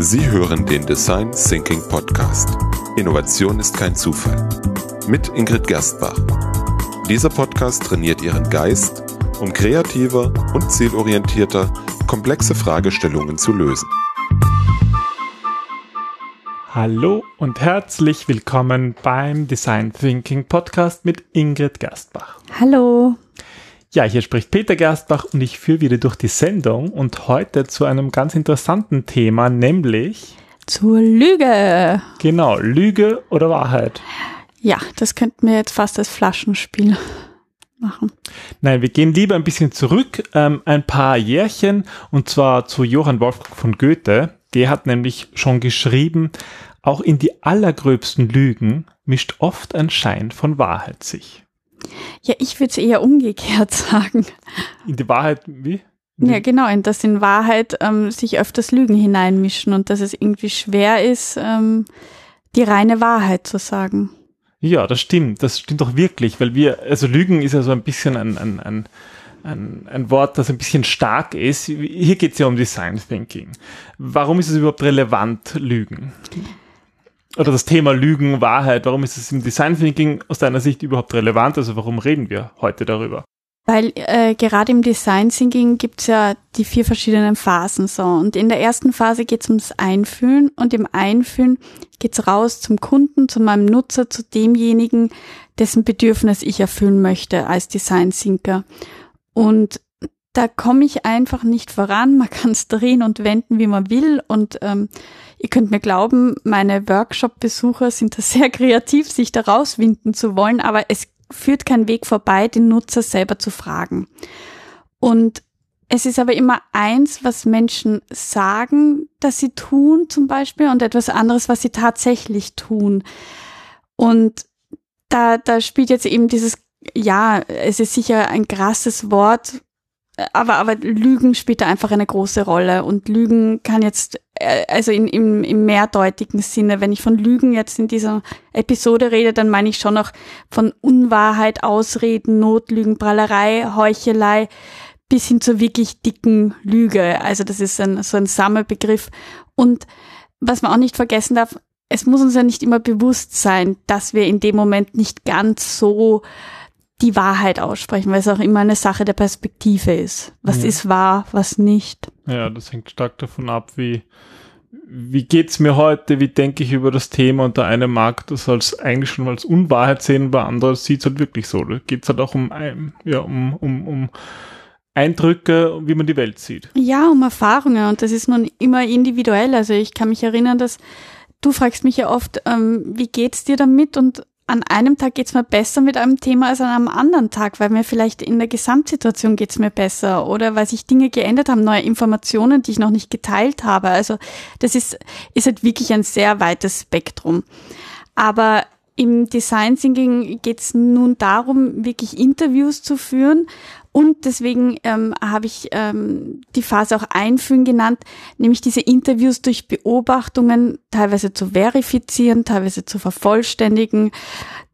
Sie hören den Design Thinking Podcast. Innovation ist kein Zufall. Mit Ingrid Gerstbach. Dieser Podcast trainiert Ihren Geist, um kreativer und zielorientierter komplexe Fragestellungen zu lösen. Hallo und herzlich willkommen beim Design Thinking Podcast mit Ingrid Gerstbach. Hallo. Ja, hier spricht Peter Gerstbach und ich führe wieder durch die Sendung und heute zu einem ganz interessanten Thema, nämlich zur Lüge. Genau, Lüge oder Wahrheit. Ja, das könnten wir jetzt fast als Flaschenspiel machen. Nein, wir gehen lieber ein bisschen zurück, ähm, ein paar Jährchen, und zwar zu Johann Wolfgang von Goethe. Der hat nämlich schon geschrieben, auch in die allergröbsten Lügen mischt oft ein Schein von Wahrheit sich. Ja, ich würde es eher umgekehrt sagen. In die Wahrheit, wie? Ja, genau, in dass in Wahrheit ähm, sich öfters Lügen hineinmischen und dass es irgendwie schwer ist, ähm, die reine Wahrheit zu sagen. Ja, das stimmt. Das stimmt doch wirklich, weil wir, also Lügen ist ja so ein bisschen ein, ein, ein, ein, ein Wort, das ein bisschen stark ist. Hier geht es ja um Design Thinking. Warum ist es überhaupt relevant, Lügen? Oder das Thema Lügen, Wahrheit, warum ist es im Design Thinking aus deiner Sicht überhaupt relevant? Also warum reden wir heute darüber? Weil äh, gerade im Design Thinking gibt's ja die vier verschiedenen Phasen so. Und in der ersten Phase geht's ums Einfühlen und im Einfühlen geht's raus zum Kunden, zu meinem Nutzer, zu demjenigen, dessen Bedürfnis ich erfüllen möchte als Design Thinker. Und da komme ich einfach nicht voran. Man kann es drehen und wenden, wie man will. Und ähm, Ihr könnt mir glauben, meine Workshop-Besucher sind da sehr kreativ, sich da rauswinden zu wollen, aber es führt kein Weg vorbei, den Nutzer selber zu fragen. Und es ist aber immer eins, was Menschen sagen, dass sie tun zum Beispiel und etwas anderes, was sie tatsächlich tun. Und da, da spielt jetzt eben dieses, ja, es ist sicher ein krasses Wort, aber, aber Lügen spielt da einfach eine große Rolle und Lügen kann jetzt, äh, also in, im, im mehrdeutigen Sinne, wenn ich von Lügen jetzt in dieser Episode rede, dann meine ich schon noch von Unwahrheit, Ausreden, Notlügen, Prallerei, Heuchelei bis hin zur wirklich dicken Lüge. Also das ist ein, so ein Sammelbegriff. Und was man auch nicht vergessen darf, es muss uns ja nicht immer bewusst sein, dass wir in dem Moment nicht ganz so die Wahrheit aussprechen, weil es auch immer eine Sache der Perspektive ist. Was ja. ist wahr, was nicht. Ja, das hängt stark davon ab, wie, wie geht's mir heute, wie denke ich über das Thema und der eine mag das als eigentlich schon als Unwahrheit sehen, der andere sieht es halt wirklich so. Da geht's halt auch um, ja, um, um, um Eindrücke, wie man die Welt sieht. Ja, um Erfahrungen und das ist nun immer individuell. Also ich kann mich erinnern, dass du fragst mich ja oft, ähm, wie geht's dir damit und an einem Tag geht's mir besser mit einem Thema als an einem anderen Tag, weil mir vielleicht in der Gesamtsituation geht's mir besser oder weil sich Dinge geändert haben, neue Informationen, die ich noch nicht geteilt habe. Also das ist, ist halt wirklich ein sehr weites Spektrum. Aber im Design Thinking geht's nun darum, wirklich Interviews zu führen und deswegen ähm, habe ich ähm, die Phase auch einfügen genannt, nämlich diese Interviews durch Beobachtungen teilweise zu verifizieren, teilweise zu vervollständigen,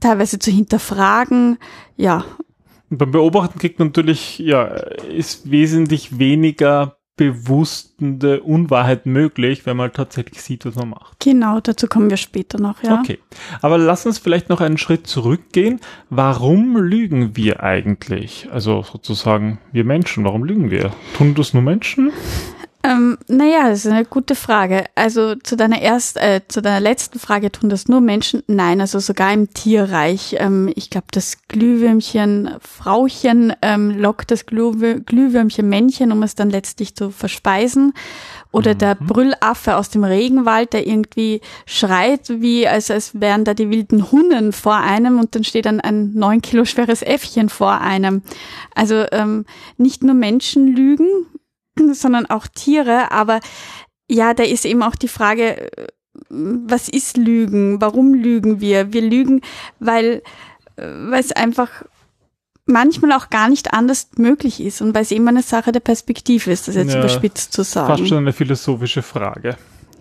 teilweise zu hinterfragen. Ja. beim Beobachten kriegt man natürlich, ja, ist wesentlich weniger bewusstende Unwahrheit möglich, wenn man tatsächlich sieht, was man macht. Genau, dazu kommen wir später noch, ja. Okay. Aber lass uns vielleicht noch einen Schritt zurückgehen. Warum lügen wir eigentlich? Also sozusagen wir Menschen, warum lügen wir? Tun das nur Menschen? Ähm, naja, das ist eine gute Frage. Also zu deiner erst, äh, zu deiner letzten Frage tun das nur Menschen? Nein, also sogar im Tierreich. Ähm, ich glaube, das Glühwürmchen Frauchen ähm, lockt das Glühwür Glühwürmchen Männchen, um es dann letztlich zu verspeisen. Oder mhm. der Brüllaffe aus dem Regenwald, der irgendwie schreit, wie als, als wären da die wilden Hunnen vor einem und dann steht dann ein neun Kilo schweres Äffchen vor einem. Also ähm, nicht nur Menschen lügen, sondern auch Tiere. Aber ja, da ist eben auch die Frage, was ist Lügen? Warum lügen wir? Wir lügen, weil, weil es einfach manchmal auch gar nicht anders möglich ist und weil es eben eine Sache der Perspektive ist, das jetzt ja, überspitzt zu sagen. Fast schon eine philosophische Frage.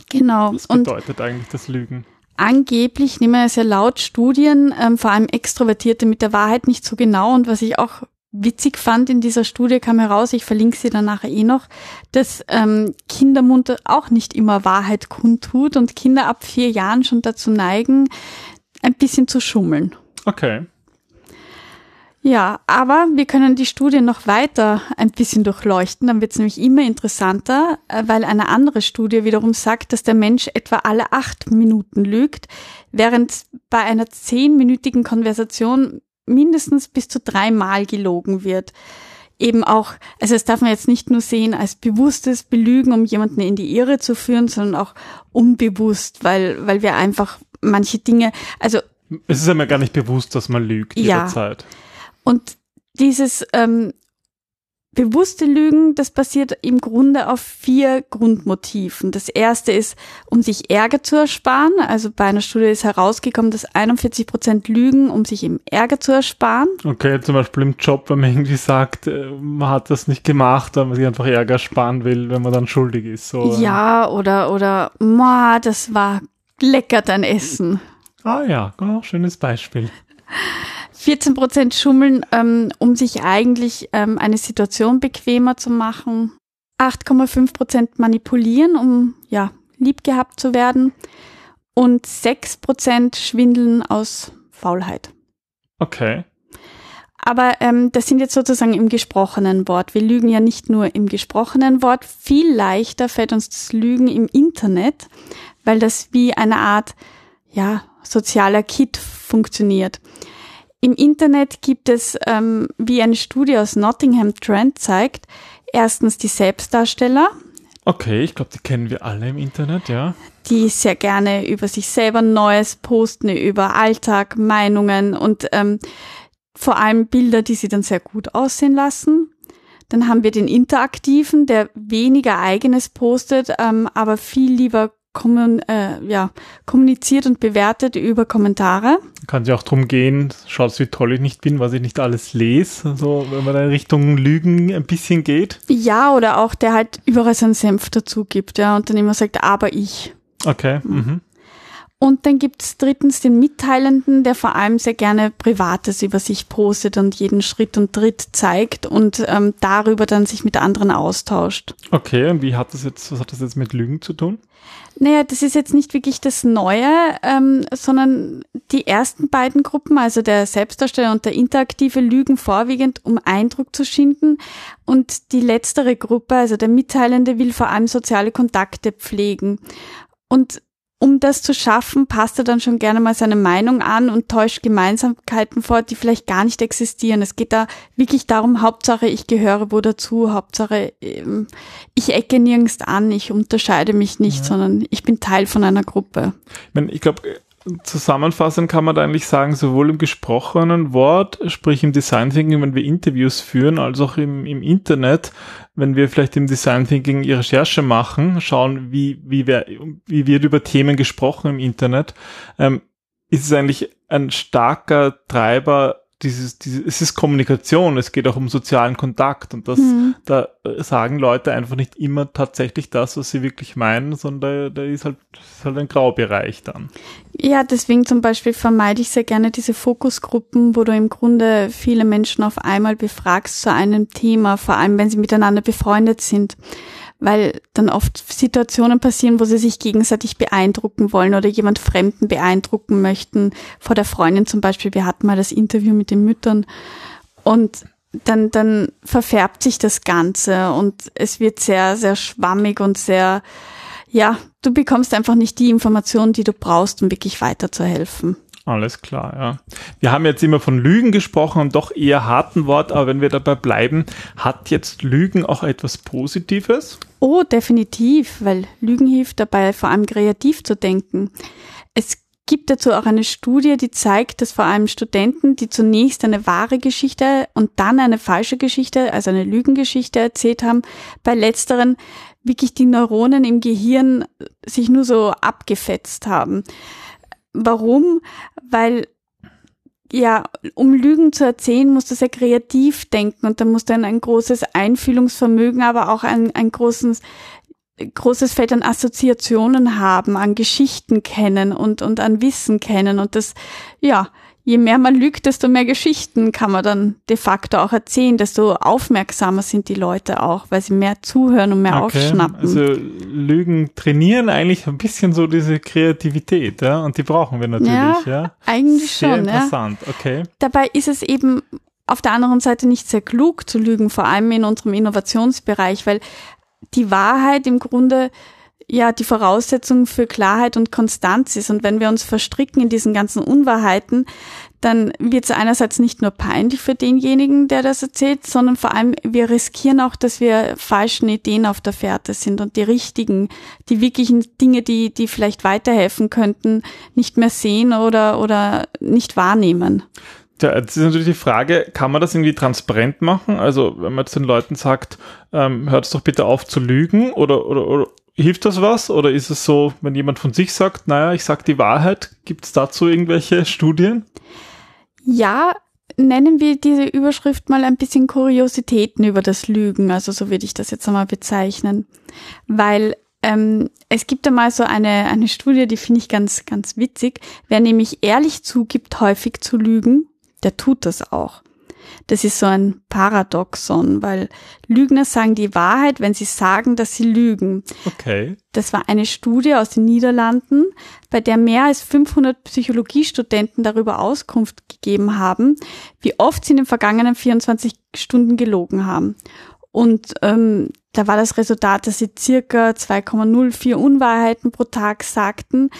Genau. Was bedeutet und eigentlich das Lügen? Angeblich nehmen wir es ja laut Studien, ähm, vor allem Extrovertierte mit der Wahrheit nicht so genau und was ich auch witzig fand in dieser Studie, kam heraus, ich verlinke sie dann nachher eh noch, dass ähm, Kindermund auch nicht immer Wahrheit kundtut und Kinder ab vier Jahren schon dazu neigen, ein bisschen zu schummeln. Okay. Ja, aber wir können die Studie noch weiter ein bisschen durchleuchten, dann wird es nämlich immer interessanter, äh, weil eine andere Studie wiederum sagt, dass der Mensch etwa alle acht Minuten lügt, während bei einer zehnminütigen Konversation mindestens bis zu dreimal gelogen wird. Eben auch, also das darf man jetzt nicht nur sehen als bewusstes Belügen, um jemanden in die Irre zu führen, sondern auch unbewusst, weil, weil wir einfach manche Dinge, also. Es ist ja gar nicht bewusst, dass man lügt ja, jederzeit. Und dieses ähm, bewusste Lügen, das basiert im Grunde auf vier Grundmotiven. Das erste ist, um sich Ärger zu ersparen. Also bei einer Studie ist herausgekommen, dass 41 Prozent lügen, um sich eben Ärger zu ersparen. Okay, zum Beispiel im Job, wenn man irgendwie sagt, äh, man hat das nicht gemacht, weil man sich einfach Ärger sparen will, wenn man dann schuldig ist. So. Ja, oder, oder, ma, das war lecker dein Essen. Ah ja, oh, schönes Beispiel. 14 Prozent schummeln, ähm, um sich eigentlich ähm, eine Situation bequemer zu machen. 8,5 Prozent manipulieren, um ja lieb gehabt zu werden. Und 6 Prozent schwindeln aus Faulheit. Okay. Aber ähm, das sind jetzt sozusagen im gesprochenen Wort. Wir lügen ja nicht nur im gesprochenen Wort. Viel leichter fällt uns das Lügen im Internet, weil das wie eine Art ja sozialer Kit funktioniert. Im Internet gibt es, ähm, wie eine Studie aus Nottingham Trend zeigt, erstens die Selbstdarsteller. Okay, ich glaube, die kennen wir alle im Internet, ja. Die sehr gerne über sich selber Neues posten, über Alltag, Meinungen und ähm, vor allem Bilder, die sie dann sehr gut aussehen lassen. Dann haben wir den Interaktiven, der weniger eigenes postet, ähm, aber viel lieber kommun, äh, ja, kommuniziert und bewertet über Kommentare. Kann sich auch darum gehen, schaut, wie toll ich nicht bin, was ich nicht alles lese, also wenn man in Richtung Lügen ein bisschen geht. Ja, oder auch der halt überall seinen Senf dazu gibt, ja, und dann immer sagt, aber ich. Okay. Mhm. Und dann gibt's drittens den Mitteilenden, der vor allem sehr gerne Privates über sich postet und jeden Schritt und Tritt zeigt und ähm, darüber dann sich mit anderen austauscht. Okay, und wie hat das jetzt, was hat das jetzt mit Lügen zu tun? Naja, das ist jetzt nicht wirklich das Neue, ähm, sondern die ersten beiden Gruppen, also der Selbstdarsteller und der interaktive Lügen vorwiegend, um Eindruck zu schinden. Und die letztere Gruppe, also der Mitteilende, will vor allem soziale Kontakte pflegen. Und um das zu schaffen, passt er dann schon gerne mal seine Meinung an und täuscht Gemeinsamkeiten vor, die vielleicht gar nicht existieren. Es geht da wirklich darum, Hauptsache ich gehöre wo dazu, Hauptsache ähm, ich ecke nirgends an, ich unterscheide mich nicht, ja. sondern ich bin Teil von einer Gruppe. Ich, mein, ich glaube, zusammenfassend kann man da eigentlich sagen, sowohl im gesprochenen Wort, sprich im Design Thinking, wenn wir Interviews führen, als auch im, im Internet, wenn wir vielleicht im Design Thinking Recherche machen, schauen, wie, wie, wer, wie wird über Themen gesprochen im Internet, ähm, ist es eigentlich ein starker Treiber dieses, dieses, es ist Kommunikation, es geht auch um sozialen Kontakt und das, mhm. da sagen Leute einfach nicht immer tatsächlich das, was sie wirklich meinen, sondern da, da ist halt, ist halt ein Graubereich dann. Ja, deswegen zum Beispiel vermeide ich sehr gerne diese Fokusgruppen, wo du im Grunde viele Menschen auf einmal befragst zu einem Thema, vor allem wenn sie miteinander befreundet sind weil dann oft Situationen passieren, wo sie sich gegenseitig beeindrucken wollen oder jemand Fremden beeindrucken möchten. Vor der Freundin zum Beispiel, wir hatten mal das Interview mit den Müttern und dann, dann verfärbt sich das Ganze und es wird sehr, sehr schwammig und sehr, ja, du bekommst einfach nicht die Informationen, die du brauchst, um wirklich weiterzuhelfen. Alles klar, ja. Wir haben jetzt immer von Lügen gesprochen und doch eher harten Wort, aber wenn wir dabei bleiben, hat jetzt Lügen auch etwas Positives? Oh, definitiv, weil Lügen hilft dabei, vor allem kreativ zu denken. Es gibt dazu auch eine Studie, die zeigt, dass vor allem Studenten, die zunächst eine wahre Geschichte und dann eine falsche Geschichte, also eine Lügengeschichte erzählt haben, bei letzteren wirklich die Neuronen im Gehirn sich nur so abgefetzt haben. Warum? Weil ja, um Lügen zu erzählen, musst du sehr kreativ denken und da musst du ein, großes Einfühlungsvermögen, aber auch ein, ein großes, großes Feld an Assoziationen haben, an Geschichten kennen und, und an Wissen kennen und das, ja, je mehr man lügt, desto mehr Geschichten kann man dann de facto auch erzählen, desto aufmerksamer sind die Leute auch, weil sie mehr zuhören und mehr okay. aufschnappen. Also Lügen trainieren eigentlich ein bisschen so diese Kreativität, ja, und die brauchen wir natürlich, ja. ja. Eigentlich sehr schon, interessant, ja. okay. Dabei ist es eben auf der anderen Seite nicht sehr klug zu lügen, vor allem in unserem Innovationsbereich, weil die Wahrheit im Grunde ja die Voraussetzung für Klarheit und Konstanz ist. Und wenn wir uns verstricken in diesen ganzen Unwahrheiten, dann wird es einerseits nicht nur peinlich für denjenigen, der das erzählt, sondern vor allem wir riskieren auch, dass wir falschen Ideen auf der Fährte sind und die richtigen, die wirklichen Dinge, die, die vielleicht weiterhelfen könnten, nicht mehr sehen oder, oder nicht wahrnehmen. Ja, jetzt ist natürlich die Frage, kann man das irgendwie transparent machen? Also, wenn man jetzt den Leuten sagt, ähm, hört doch bitte auf zu lügen oder, oder, oder hilft das was? Oder ist es so, wenn jemand von sich sagt, naja, ich sag die Wahrheit, gibt es dazu irgendwelche Studien? Ja, nennen wir diese Überschrift mal ein bisschen Kuriositäten über das Lügen. Also so würde ich das jetzt einmal bezeichnen. Weil ähm, es gibt einmal so eine, eine Studie, die finde ich ganz, ganz witzig. Wer nämlich ehrlich zugibt, häufig zu lügen, der tut das auch. Das ist so ein Paradoxon, weil Lügner sagen die Wahrheit, wenn sie sagen, dass sie lügen. Okay. Das war eine Studie aus den Niederlanden, bei der mehr als 500 Psychologiestudenten darüber Auskunft gegeben haben, wie oft sie in den vergangenen 24 Stunden gelogen haben. Und ähm, da war das Resultat, dass sie circa 2,04 Unwahrheiten pro Tag sagten.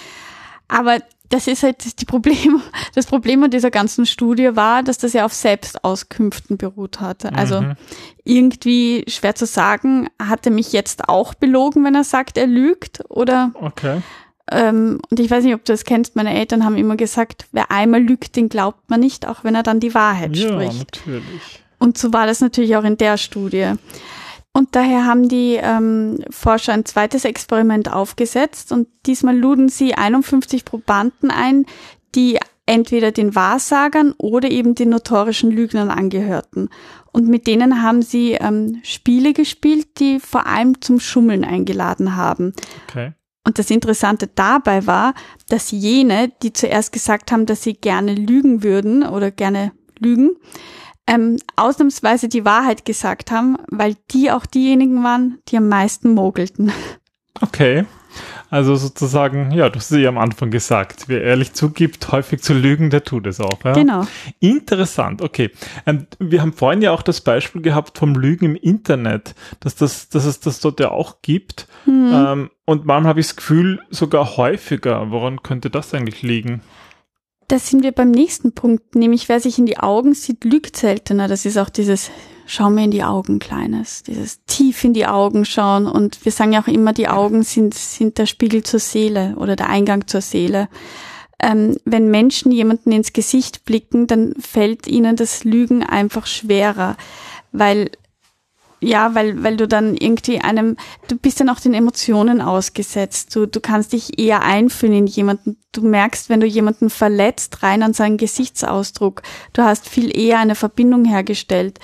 Aber das ist halt die Problem, das Problem an dieser ganzen Studie war, dass das ja auf Selbstauskünften beruht hatte. Also mhm. irgendwie schwer zu sagen, hat er mich jetzt auch belogen, wenn er sagt, er lügt oder? Okay. Ähm, und ich weiß nicht, ob du das kennst. Meine Eltern haben immer gesagt, wer einmal lügt, den glaubt man nicht, auch wenn er dann die Wahrheit ja, spricht. Natürlich. Und so war das natürlich auch in der Studie. Und daher haben die ähm, Forscher ein zweites Experiment aufgesetzt und diesmal luden sie 51 Probanden ein, die entweder den Wahrsagern oder eben den notorischen Lügnern angehörten. Und mit denen haben sie ähm, Spiele gespielt, die vor allem zum Schummeln eingeladen haben. Okay. Und das Interessante dabei war, dass jene, die zuerst gesagt haben, dass sie gerne lügen würden oder gerne lügen, ähm, ausnahmsweise die Wahrheit gesagt haben, weil die auch diejenigen waren, die am meisten mogelten. Okay. Also sozusagen, ja, du hast es ja am Anfang gesagt, wer ehrlich zugibt, häufig zu lügen, der tut es auch. Ja? Genau. Interessant, okay. Ähm, wir haben vorhin ja auch das Beispiel gehabt vom Lügen im Internet, dass, das, dass es das dort ja auch gibt. Mhm. Ähm, und manchmal habe ich das Gefühl, sogar häufiger. Woran könnte das eigentlich liegen? Da sind wir beim nächsten Punkt, nämlich wer sich in die Augen sieht, lügt seltener. Das ist auch dieses Schau mir in die Augen, Kleines, dieses tief in die Augen schauen. Und wir sagen ja auch immer, die Augen sind, sind der Spiegel zur Seele oder der Eingang zur Seele. Ähm, wenn Menschen jemanden ins Gesicht blicken, dann fällt ihnen das Lügen einfach schwerer, weil ja, weil, weil du dann irgendwie einem, du bist dann auch den Emotionen ausgesetzt. Du, du kannst dich eher einfühlen in jemanden. Du merkst, wenn du jemanden verletzt, rein an seinen Gesichtsausdruck. Du hast viel eher eine Verbindung hergestellt.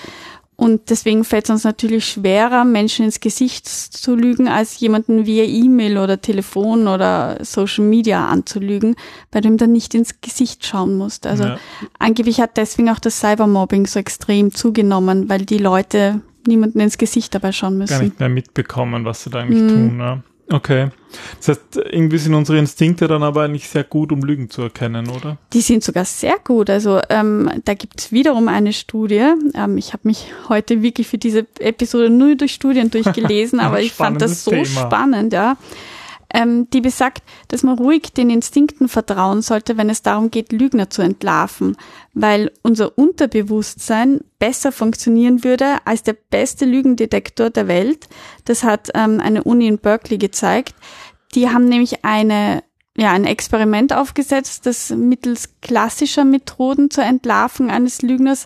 Und deswegen fällt es uns natürlich schwerer, Menschen ins Gesicht zu lügen, als jemanden via E-Mail oder Telefon oder Social Media anzulügen, bei dem dann nicht ins Gesicht schauen musst. Also ja. angeblich hat deswegen auch das Cybermobbing so extrem zugenommen, weil die Leute niemanden ins Gesicht dabei schauen müssen. Gar nicht mehr mitbekommen, was sie da eigentlich mm. tun. Ne? Okay. Das heißt, irgendwie sind unsere Instinkte dann aber nicht sehr gut, um Lügen zu erkennen, oder? Die sind sogar sehr gut. Also ähm, da gibt es wiederum eine Studie. Ähm, ich habe mich heute wirklich für diese Episode nur durch Studien durchgelesen, aber ich fand das so Thema. spannend, ja ähm, die besagt, dass man ruhig den Instinkten vertrauen sollte, wenn es darum geht, Lügner zu entlarven, weil unser Unterbewusstsein besser funktionieren würde als der beste Lügendetektor der Welt. Das hat ähm, eine Uni in Berkeley gezeigt. Die haben nämlich eine ja, ein Experiment aufgesetzt, das mittels klassischer Methoden zur Entlarvung eines Lügners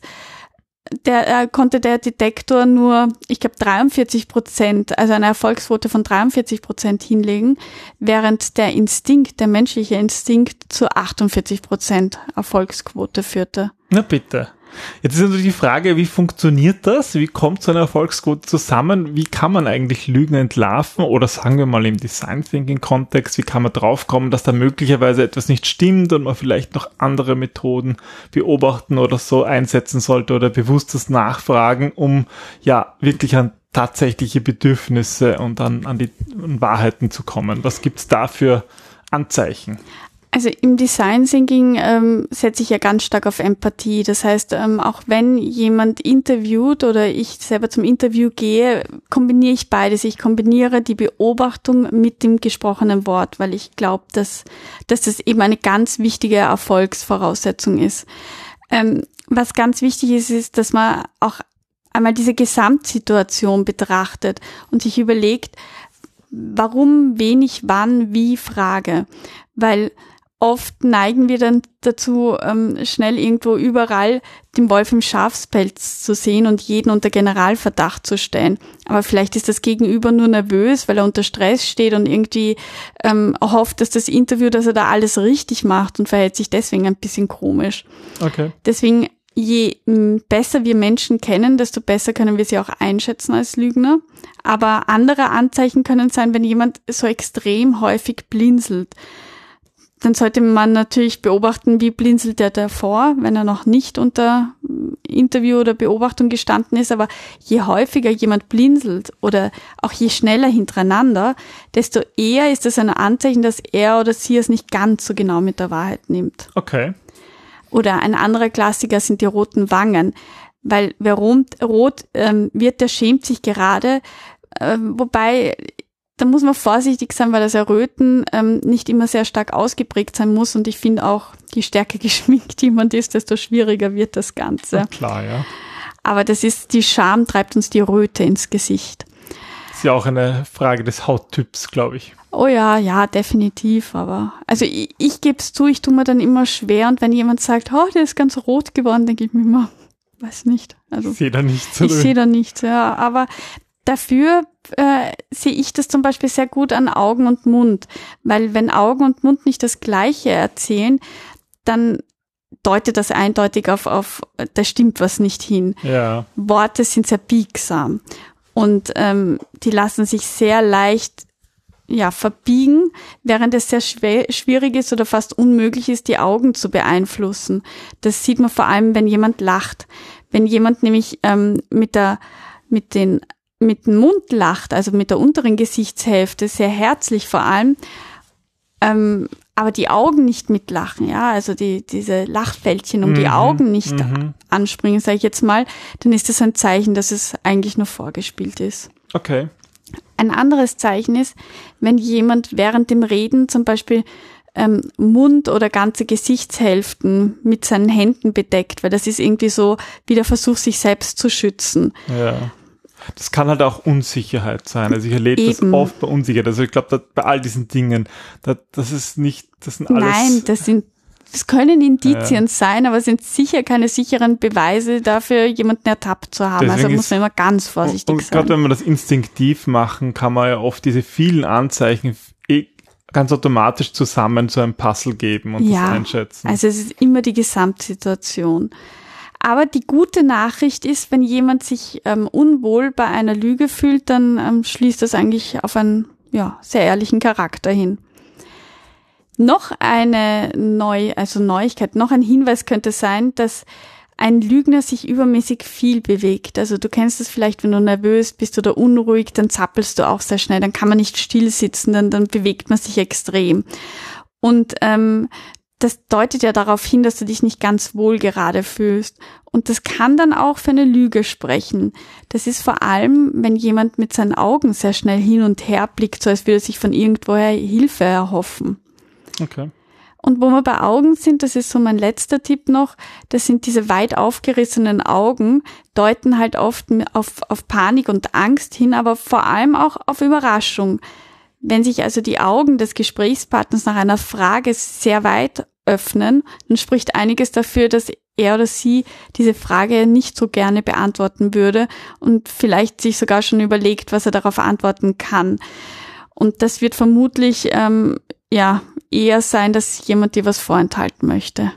der äh, konnte der Detektor nur, ich glaube, 43 Prozent, also eine Erfolgsquote von 43 Prozent hinlegen, während der Instinkt, der menschliche Instinkt zu 48 Prozent Erfolgsquote führte. Na bitte. Jetzt ist natürlich die Frage, wie funktioniert das? Wie kommt so eine Erfolgsquote zusammen? Wie kann man eigentlich Lügen entlarven? Oder sagen wir mal im Design Thinking Kontext, wie kann man draufkommen, dass da möglicherweise etwas nicht stimmt und man vielleicht noch andere Methoden beobachten oder so einsetzen sollte oder bewusstes Nachfragen, um ja wirklich an tatsächliche Bedürfnisse und an, an die Wahrheiten zu kommen. Was gibt's da für Anzeichen? Also im Design Thinking ähm, setze ich ja ganz stark auf Empathie. Das heißt, ähm, auch wenn jemand interviewt oder ich selber zum Interview gehe, kombiniere ich beides. Ich kombiniere die Beobachtung mit dem gesprochenen Wort, weil ich glaube, dass, dass das eben eine ganz wichtige Erfolgsvoraussetzung ist. Ähm, was ganz wichtig ist, ist, dass man auch einmal diese Gesamtsituation betrachtet und sich überlegt, warum, wenig, wann, wie frage. Weil oft neigen wir dann dazu, ähm, schnell irgendwo überall den Wolf im Schafspelz zu sehen und jeden unter Generalverdacht zu stellen. Aber vielleicht ist das Gegenüber nur nervös, weil er unter Stress steht und irgendwie ähm, hofft, dass das Interview, dass er da alles richtig macht und verhält sich deswegen ein bisschen komisch. Okay. Deswegen, je besser wir Menschen kennen, desto besser können wir sie auch einschätzen als Lügner. Aber andere Anzeichen können sein, wenn jemand so extrem häufig blinzelt dann sollte man natürlich beobachten, wie blinzelt er davor, wenn er noch nicht unter Interview oder Beobachtung gestanden ist. Aber je häufiger jemand blinzelt oder auch je schneller hintereinander, desto eher ist es ein Anzeichen, dass er oder sie es nicht ganz so genau mit der Wahrheit nimmt. Okay. Oder ein anderer Klassiker sind die roten Wangen. Weil wer rot, rot ähm, wird, der schämt sich gerade. Ähm, wobei da muss man vorsichtig sein, weil das Erröten ähm, nicht immer sehr stark ausgeprägt sein muss. Und ich finde auch, je stärker geschminkt jemand ist, desto schwieriger wird das Ganze. Ja, klar, ja. Aber das ist, die Scham treibt uns die Röte ins Gesicht. Ist ja auch eine Frage des Hauttyps, glaube ich. Oh ja, ja, definitiv. Aber also ich, ich gebe es zu, ich tue mir dann immer schwer. Und wenn jemand sagt, oh, der ist ganz rot geworden, denke ich mir immer, weiß nicht. Also, ich sehe da nichts. Ich sehe da nichts, ja. Aber Dafür äh, sehe ich das zum Beispiel sehr gut an Augen und Mund, weil wenn Augen und Mund nicht das Gleiche erzählen, dann deutet das eindeutig auf, auf da stimmt was nicht hin. Ja. Worte sind sehr biegsam und ähm, die lassen sich sehr leicht ja, verbiegen, während es sehr schwer, schwierig ist oder fast unmöglich ist, die Augen zu beeinflussen. Das sieht man vor allem, wenn jemand lacht. Wenn jemand nämlich ähm, mit der mit den mit dem Mund lacht, also mit der unteren Gesichtshälfte, sehr herzlich vor allem, ähm, aber die Augen nicht mitlachen, ja, also die, diese Lachfältchen um mhm, die Augen nicht mhm. anspringen, sage ich jetzt mal, dann ist das ein Zeichen, dass es eigentlich nur vorgespielt ist. Okay. Ein anderes Zeichen ist, wenn jemand während dem Reden zum Beispiel ähm, Mund oder ganze Gesichtshälften mit seinen Händen bedeckt, weil das ist irgendwie so wie der Versuch, sich selbst zu schützen. Ja. Das kann halt auch Unsicherheit sein. Also ich erlebe das oft bei Unsicherheit. Also ich glaube, bei all diesen Dingen, da, das ist nicht, das sind alles. Nein, das sind, das können Indizien ja. sein, aber sind sicher keine sicheren Beweise dafür, jemanden ertappt zu haben. Deswegen also muss man immer ganz vorsichtig und, und sein. Gerade wenn man das instinktiv machen, kann man ja oft diese vielen Anzeichen eh ganz automatisch zusammen zu einem Puzzle geben und ja, das einschätzen. Also es ist immer die Gesamtsituation. Aber die gute Nachricht ist, wenn jemand sich ähm, unwohl bei einer Lüge fühlt, dann ähm, schließt das eigentlich auf einen ja, sehr ehrlichen Charakter hin. Noch eine neu, also Neuigkeit, noch ein Hinweis könnte sein, dass ein Lügner sich übermäßig viel bewegt. Also du kennst es vielleicht, wenn du nervös bist oder unruhig, dann zappelst du auch sehr schnell, dann kann man nicht still sitzen, dann, dann bewegt man sich extrem. Und ähm, das deutet ja darauf hin, dass du dich nicht ganz wohl gerade fühlst. Und das kann dann auch für eine Lüge sprechen. Das ist vor allem, wenn jemand mit seinen Augen sehr schnell hin und her blickt, so als würde er sich von irgendwoher Hilfe erhoffen. Okay. Und wo wir bei Augen sind, das ist so mein letzter Tipp noch, das sind diese weit aufgerissenen Augen, deuten halt oft auf, auf Panik und Angst hin, aber vor allem auch auf Überraschung. Wenn sich also die Augen des Gesprächspartners nach einer Frage sehr weit öffnen, dann spricht einiges dafür, dass er oder sie diese Frage nicht so gerne beantworten würde und vielleicht sich sogar schon überlegt, was er darauf antworten kann. Und das wird vermutlich ähm, ja eher sein, dass jemand dir was vorenthalten möchte.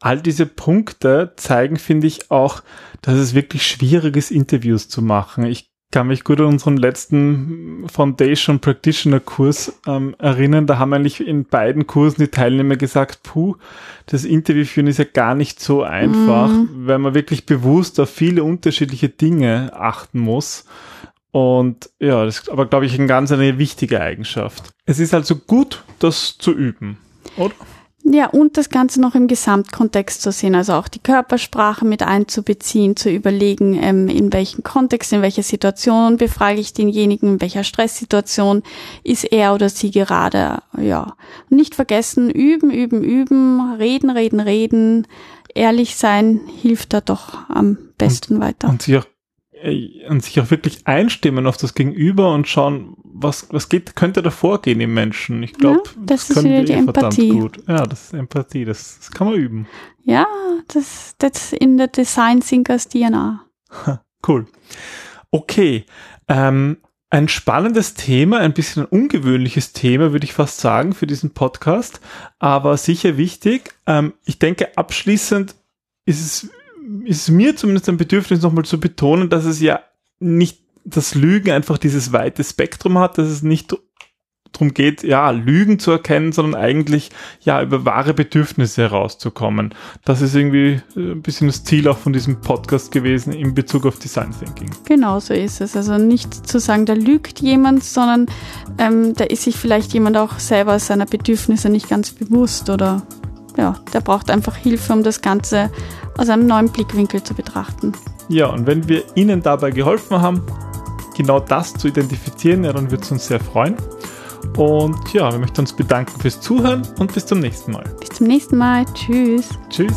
all diese Punkte zeigen, finde ich auch, dass es wirklich schwierig ist, Interviews zu machen. Ich kann mich gut an unseren letzten Foundation Practitioner Kurs ähm, erinnern. Da haben eigentlich in beiden Kursen die Teilnehmer gesagt, puh, das Interview führen ist ja gar nicht so einfach, mhm. weil man wirklich bewusst auf viele unterschiedliche Dinge achten muss. Und ja, das ist aber, glaube ich, eine ganz eine wichtige Eigenschaft. Es ist also gut, das zu üben, oder? Ja, und das Ganze noch im Gesamtkontext zu sehen, also auch die Körpersprache mit einzubeziehen, zu überlegen, ähm, in welchem Kontext, in welcher Situation befrage ich denjenigen, in welcher Stresssituation ist er oder sie gerade, ja. Und nicht vergessen, üben, üben, üben, reden, reden, reden, ehrlich sein hilft da doch am besten und, weiter. Und sich auch und sich auch wirklich einstimmen auf das Gegenüber und schauen, was, was geht, könnte da vorgehen im Menschen. Ich glaube, ja, das, das können wir die eh Empathie. gut. Ja, das ist Empathie, das, das kann man üben. Ja, das, das in der Design Thinkers DNA. cool. Okay. Ähm, ein spannendes Thema, ein bisschen ein ungewöhnliches Thema, würde ich fast sagen, für diesen Podcast, aber sicher wichtig. Ähm, ich denke, abschließend ist es ist mir zumindest ein Bedürfnis, nochmal zu betonen, dass es ja nicht das Lügen einfach dieses weite Spektrum hat, dass es nicht darum geht, ja, Lügen zu erkennen, sondern eigentlich, ja, über wahre Bedürfnisse herauszukommen. Das ist irgendwie äh, ein bisschen das Ziel auch von diesem Podcast gewesen in Bezug auf Design Thinking. Genau so ist es. Also nicht zu sagen, da lügt jemand, sondern ähm, da ist sich vielleicht jemand auch selber seiner Bedürfnisse nicht ganz bewusst oder ja, der braucht einfach Hilfe, um das Ganze aus einem neuen Blickwinkel zu betrachten. Ja, und wenn wir Ihnen dabei geholfen haben, genau das zu identifizieren, ja, dann würde es uns sehr freuen. Und ja, wir möchten uns bedanken fürs Zuhören und bis zum nächsten Mal. Bis zum nächsten Mal. Tschüss. Tschüss.